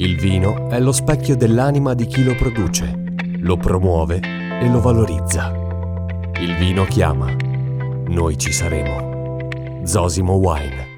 Il vino è lo specchio dell'anima di chi lo produce, lo promuove e lo valorizza. Il vino chiama. Noi ci saremo. Zosimo Wine.